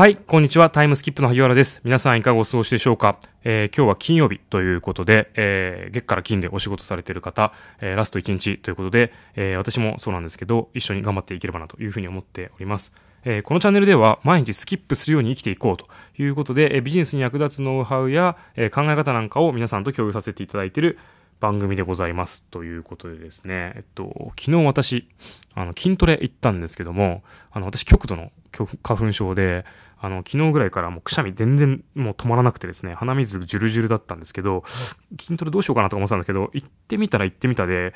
はい、こんにちは。タイムスキップの萩原です。皆さんいかがお過ごしでしょうか、えー今日は金曜日ということで、えー月から金でお仕事されている方、えーラスト1日ということで、え私もそうなんですけど、一緒に頑張っていければなというふうに思っております。えこのチャンネルでは毎日スキップするように生きていこうということで、えビジネスに役立つノウハウや、え考え方なんかを皆さんと共有させていただいている番組でございます。ということでですね、えっと、昨日私、あの、筋トレ行ったんですけども、あの、私、極度の花粉症で、あの、昨日ぐらいからもうくしゃみ全然もう止まらなくてですね、鼻水ジュルジュルだったんですけど、筋トレどうしようかなと思ってたんですけど、行ってみたら行ってみたで、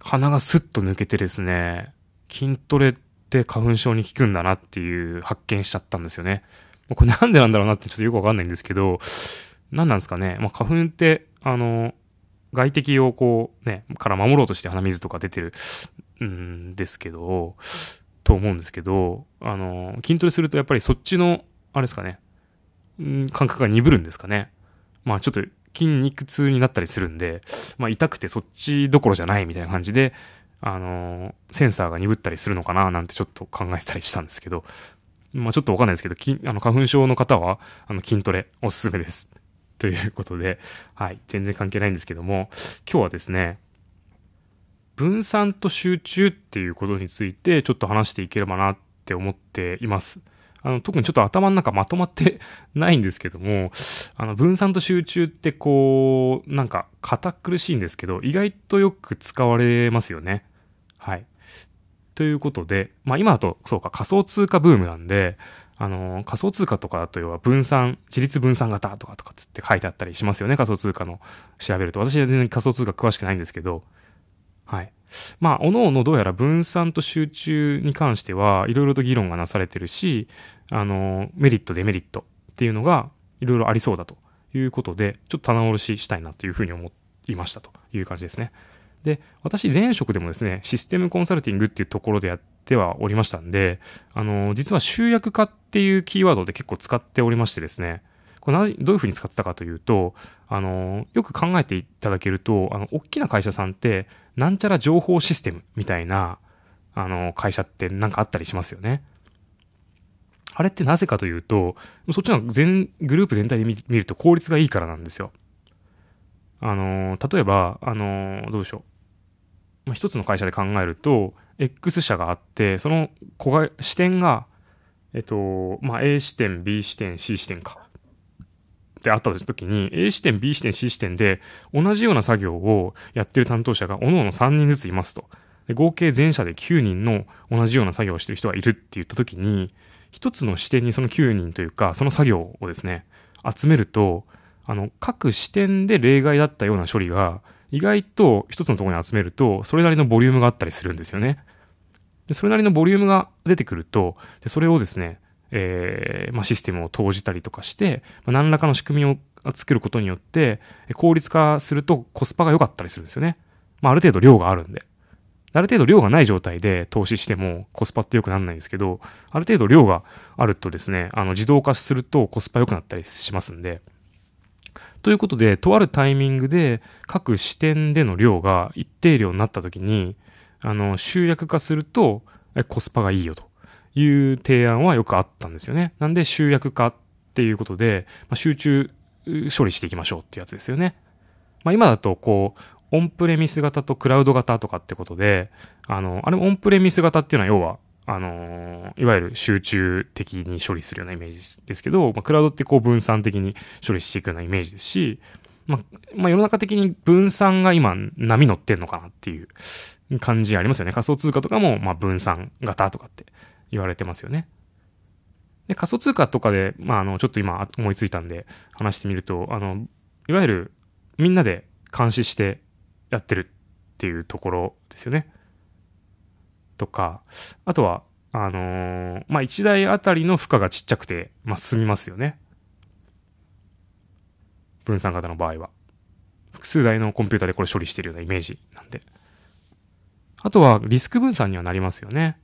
鼻がスッと抜けてですね、筋トレって花粉症に効くんだなっていう発見しちゃったんですよね。これなんでなんだろうなってちょっとよくわかんないんですけど、何なんですかね。まあ、花粉って、あの、外敵をこうね、から守ろうとして鼻水とか出てるんですけど、と思うんですけど、あの、筋トレするとやっぱりそっちの、あれですかね、ん感覚が鈍るんですかね。まあちょっと筋肉痛になったりするんで、まあ痛くてそっちどころじゃないみたいな感じで、あの、センサーが鈍ったりするのかななんてちょっと考えたりしたんですけど、まあちょっとわかんないですけど、きあの花粉症の方は、あの筋トレおすすめです。ということで、はい、全然関係ないんですけども、今日はですね、分散と集中っていうことについてちょっと話していければなって思っています。あの特にちょっと頭の中まとまってないんですけども、あの分散と集中ってこう、なんか堅苦しいんですけど、意外とよく使われますよね。はい。ということで、まあ今だとそうか仮想通貨ブームなんで、あの仮想通貨とかだと要は分散、自立分散型とかとかつって書いてあったりしますよね、仮想通貨の調べると。私は全然仮想通貨詳しくないんですけど、はい。まあ、おのおのどうやら分散と集中に関しては、いろいろと議論がなされてるし、あの、メリット、デメリットっていうのが、いろいろありそうだということで、ちょっと棚卸ししたいなというふうに思いましたという感じですね。で、私、前職でもですね、システムコンサルティングっていうところでやってはおりましたんで、あの、実は集約化っていうキーワードで結構使っておりましてですね、これどういうふうに使ってたかというと、あの、よく考えていただけると、あの、大きな会社さんって、なんちゃら情報システムみたいな、あの、会社ってなんかあったりしますよね。あれってなぜかというと、そっちの全、グループ全体で見見ると効率がいいからなんですよ。あの、例えば、あの、どうでしょう。まあ、一つの会社で考えると、X 社があって、その子が、視点が、えっと、まあ、A 視点、B 視点、C 視点か。ってあった時に、A 視点、B 視点、C 視点で、同じような作業をやってる担当者が、各々3人ずついますと。で合計全社で9人の同じような作業をしてる人がいるって言った時に、一つの視点にその9人というか、その作業をですね、集めると、あの、各視点で例外だったような処理が、意外と一つのところに集めると、それなりのボリュームがあったりするんですよね。で、それなりのボリュームが出てくると、でそれをですね、えーまあ、システムを投じたりとかして、まあ、何らかの仕組みを作ることによって、効率化するとコスパが良かったりするんですよね。まあ、ある程度量があるんで。ある程度量がない状態で投資してもコスパって良くならないんですけど、ある程度量があるとですね、あの自動化するとコスパ良くなったりしますんで、ということで、とあるタイミングで各視点での量が一定量になった時に、あの、集約化するとコスパがいいよという提案はよくあったんですよね。なんで集約化っていうことで、まあ、集中処理していきましょうってやつですよね。まあ、今だとこう、オンプレミス型とクラウド型とかってことで、あの、あれオンプレミス型っていうのは要は、あのいわゆる集中的に処理するようなイメージですけど、まあ、クラウドってこう分散的に処理していくようなイメージですし、まあ、まあ、世の中的に分散が今波乗ってんのかなっていう感じありますよね。仮想通貨とかも、まあ、分散型とかって言われてますよね。で、仮想通貨とかで、まあ、あの、ちょっと今思いついたんで話してみると、あの、いわゆるみんなで監視してやってるっていうところですよね。とか、あとは、あのーまあ、1台あたりの負荷がちっちゃくて、まあ、進みますよね。分散型の場合は。複数台のコンピュータでこれ処理してるようなイメージなんで。あとは、リスク分散にはなりますよね。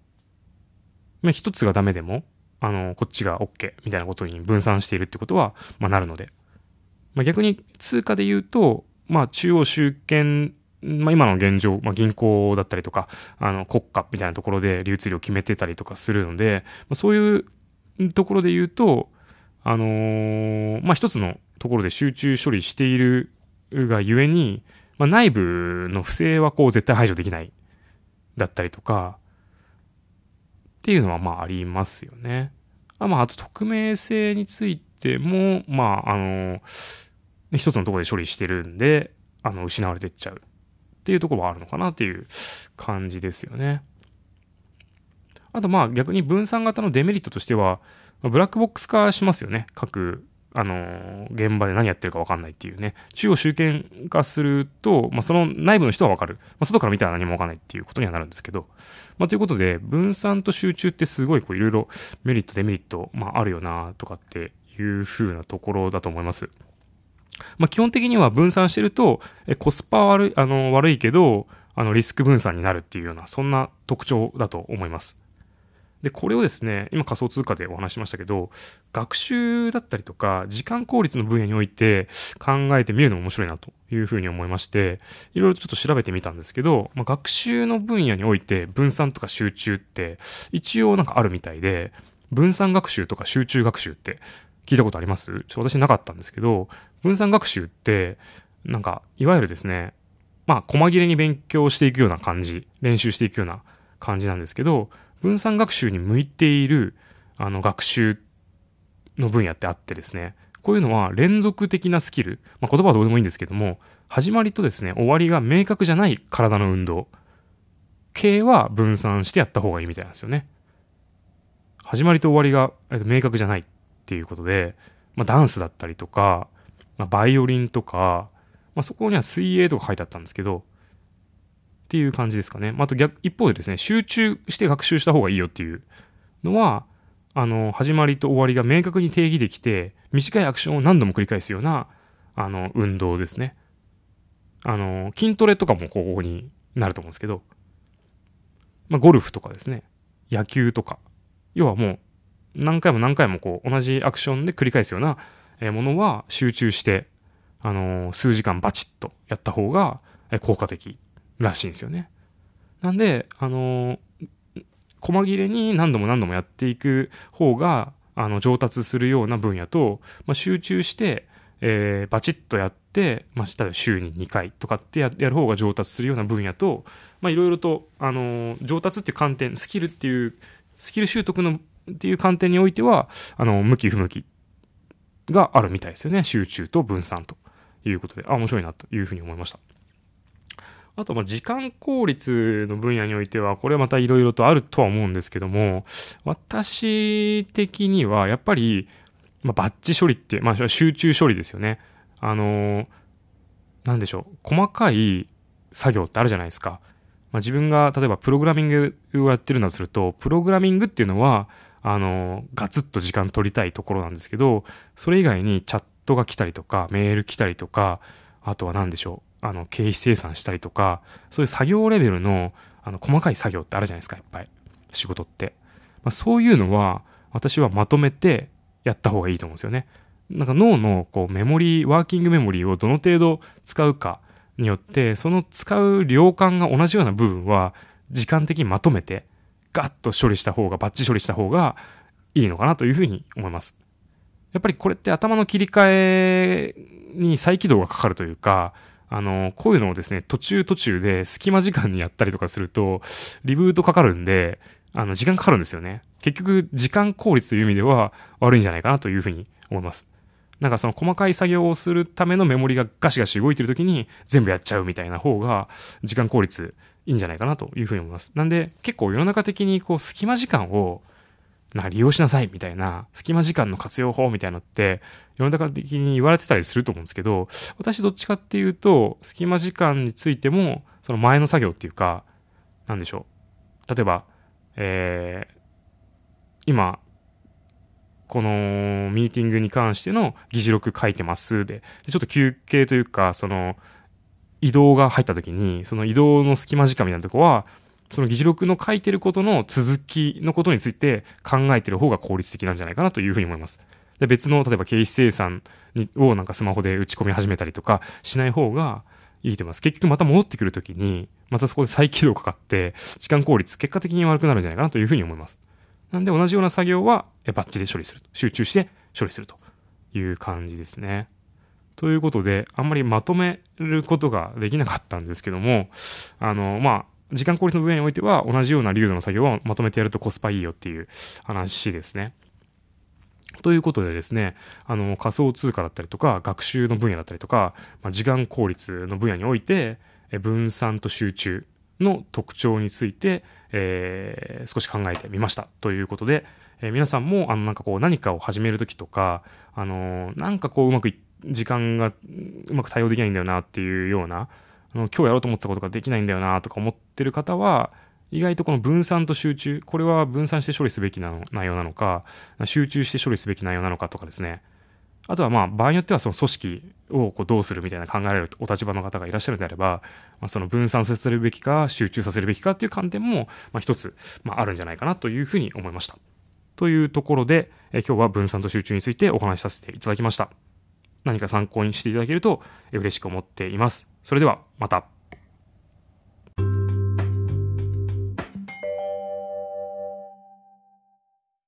まあ、一つがダメでも、あの、こっちが OK みたいなことに分散しているってことは、まあ、なるので。まあ、逆に通貨で言うと、まあ、中央集権、まあ、今の現状、まあ、銀行だったりとか、あの、国家みたいなところで流通量決めてたりとかするので、まあ、そういうところで言うと、あのー、まあ、一つのところで集中処理しているがゆえに、まあ、内部の不正はこう絶対排除できないだったりとか、っていうのはまあありますよね。あまあ、あと匿名性についても、まあ、あの、一つのところで処理してるんで、あの、失われてっちゃうっていうところはあるのかなっていう感じですよね。あとまあ逆に分散型のデメリットとしては、ブラックボックス化しますよね。各、あの、現場で何やってるか分かんないっていうね。中央集権化すると、まあ、その内部の人は分かる。まあ、外から見たら何も分かんないっていうことにはなるんですけど。まあ、ということで、分散と集中ってすごいこういろいろメリット、デメリット、まあ、あるよなとかっていう風なところだと思います。まあ、基本的には分散してると、えコスパ悪い、あの、悪いけど、あの、リスク分散になるっていうような、そんな特徴だと思います。で、これをですね、今仮想通貨でお話しましたけど、学習だったりとか、時間効率の分野において考えてみるのも面白いなというふうに思いまして、いろいろちょっと調べてみたんですけど、まあ、学習の分野において分散とか集中って一応なんかあるみたいで、分散学習とか集中学習って聞いたことあります？ちょっと私なかったんですけど、分散学習って、なんか、いわゆるですね、まあ、細切れに勉強していくような感じ、練習していくような感じなんですけど、分散学習に向いている、あの、学習の分野ってあってですね、こういうのは連続的なスキル、まあ、言葉はどうでもいいんですけども、始まりとですね、終わりが明確じゃない体の運動系は分散してやった方がいいみたいなんですよね。始まりと終わりが明確じゃないっていうことで、まあ、ダンスだったりとか、まあ、バイオリンとか、まあ、そこには水泳とか書いてあったんですけど、っていう感じですかね。あ、と逆、一方でですね、集中して学習した方がいいよっていうのは、あの、始まりと終わりが明確に定義できて、短いアクションを何度も繰り返すような、あの、運動ですね。あの、筋トレとかもここになると思うんですけど、まあ、ゴルフとかですね、野球とか、要はもう、何回も何回もこう、同じアクションで繰り返すようなものは集中して、あの数時間バチッとやった方が効果的らしいんですよね。なんで、あの細切れに何度も何度もやっていく方が、あの、上達するような分野と、まあ、集中して、えー、バチッとやって、まあ、例えば週に2回とかってやる方が上達するような分野と、まあ、いろいろと、あの上達っていう観点、スキルっていう、スキル習得のっていう観点においては、あの、向き不向きがあるみたいですよね。集中と分散ということで、あ、面白いなというふうに思いました。あと、ま、時間効率の分野においては、これはまた色々とあるとは思うんですけども、私的には、やっぱり、まあ、バッチ処理って、まあ、集中処理ですよね。あのなんでしょう、細かい作業ってあるじゃないですか。まあ、自分が、例えばプログラミングをやってるんだとすると、プログラミングっていうのは、あのガツッと時間取りたいところなんですけど、それ以外にチャットが来たりとか、メール来たりとか、あとは何でしょう、あの、経費生産したりとか、そういう作業レベルの、あの、細かい作業ってあるじゃないですか、いっぱい。仕事って。まあ、そういうのは、私はまとめてやった方がいいと思うんですよね。なんか脳のこうメモリー、ワーキングメモリーをどの程度使うかによって、その使う量感が同じような部分は、時間的にまとめて、ガッと処理した方が、バッチ処理した方がいいのかなというふうに思います。やっぱりこれって頭の切り替えに再起動がかかるというか、あの、こういうのをですね、途中途中で隙間時間にやったりとかすると、リブートかかるんで、あの、時間かかるんですよね。結局、時間効率という意味では悪いんじゃないかなというふうに思います。なんかその細かい作業をするためのメモリがガシガシ動いてる時に全部やっちゃうみたいな方が時間効率いいんじゃないかなというふうに思います。なんで結構世の中的にこう隙間時間をなんか利用しなさいみたいな、隙間時間の活用法みたいなのって、世の中的に言われてたりすると思うんですけど、私どっちかっていうと、隙間時間についても、その前の作業っていうか、なんでしょう。例えば、えー、今、このミーティングに関しての議事録書いてますで、でちょっと休憩というか、その、移動が入った時に、その移動の隙間時間みたいなとこは、その議事録の書いてることの続きのことについて考えてる方が効率的なんじゃないかなというふうに思います。で別の、例えば経費生産をなんかスマホで打ち込み始めたりとかしない方がいいと思います。結局また戻ってくるときに、またそこで再起動かかって、時間効率、結果的に悪くなるんじゃないかなというふうに思います。なんで同じような作業はバッチで処理する。集中して処理するという感じですね。ということで、あんまりまとめることができなかったんですけども、あの、まあ、時間効率の分野においては同じような流度の作業をまとめてやるとコスパいいよっていう話ですね。ということでですね、あの、仮想通貨だったりとか、学習の分野だったりとか、まあ、時間効率の分野において、分散と集中の特徴について、えー、少し考えてみました。ということで、えー、皆さんも、あの、なんかこう、何かを始めるときとか、あのー、なんかこう、うまく時間がうまく対応できないんだよなっていうような、あの、今日やろうと思ったことができないんだよなとか思ってる方は、意外とこの分散と集中、これは分散して処理すべきなの内容なのか、集中して処理すべき内容なのかとかですね。あとはまあ場合によってはその組織をこうどうするみたいな考えられるお立場の方がいらっしゃるのであれば、まあ、その分散させるべきか集中させるべきかっていう観点も、まあ、一つ、まあ、あるんじゃないかなというふうに思いました。というところで、え今日は分散と集中についてお話しさせていただきました。何か参考にしていただけると嬉しく思っています。それではまた。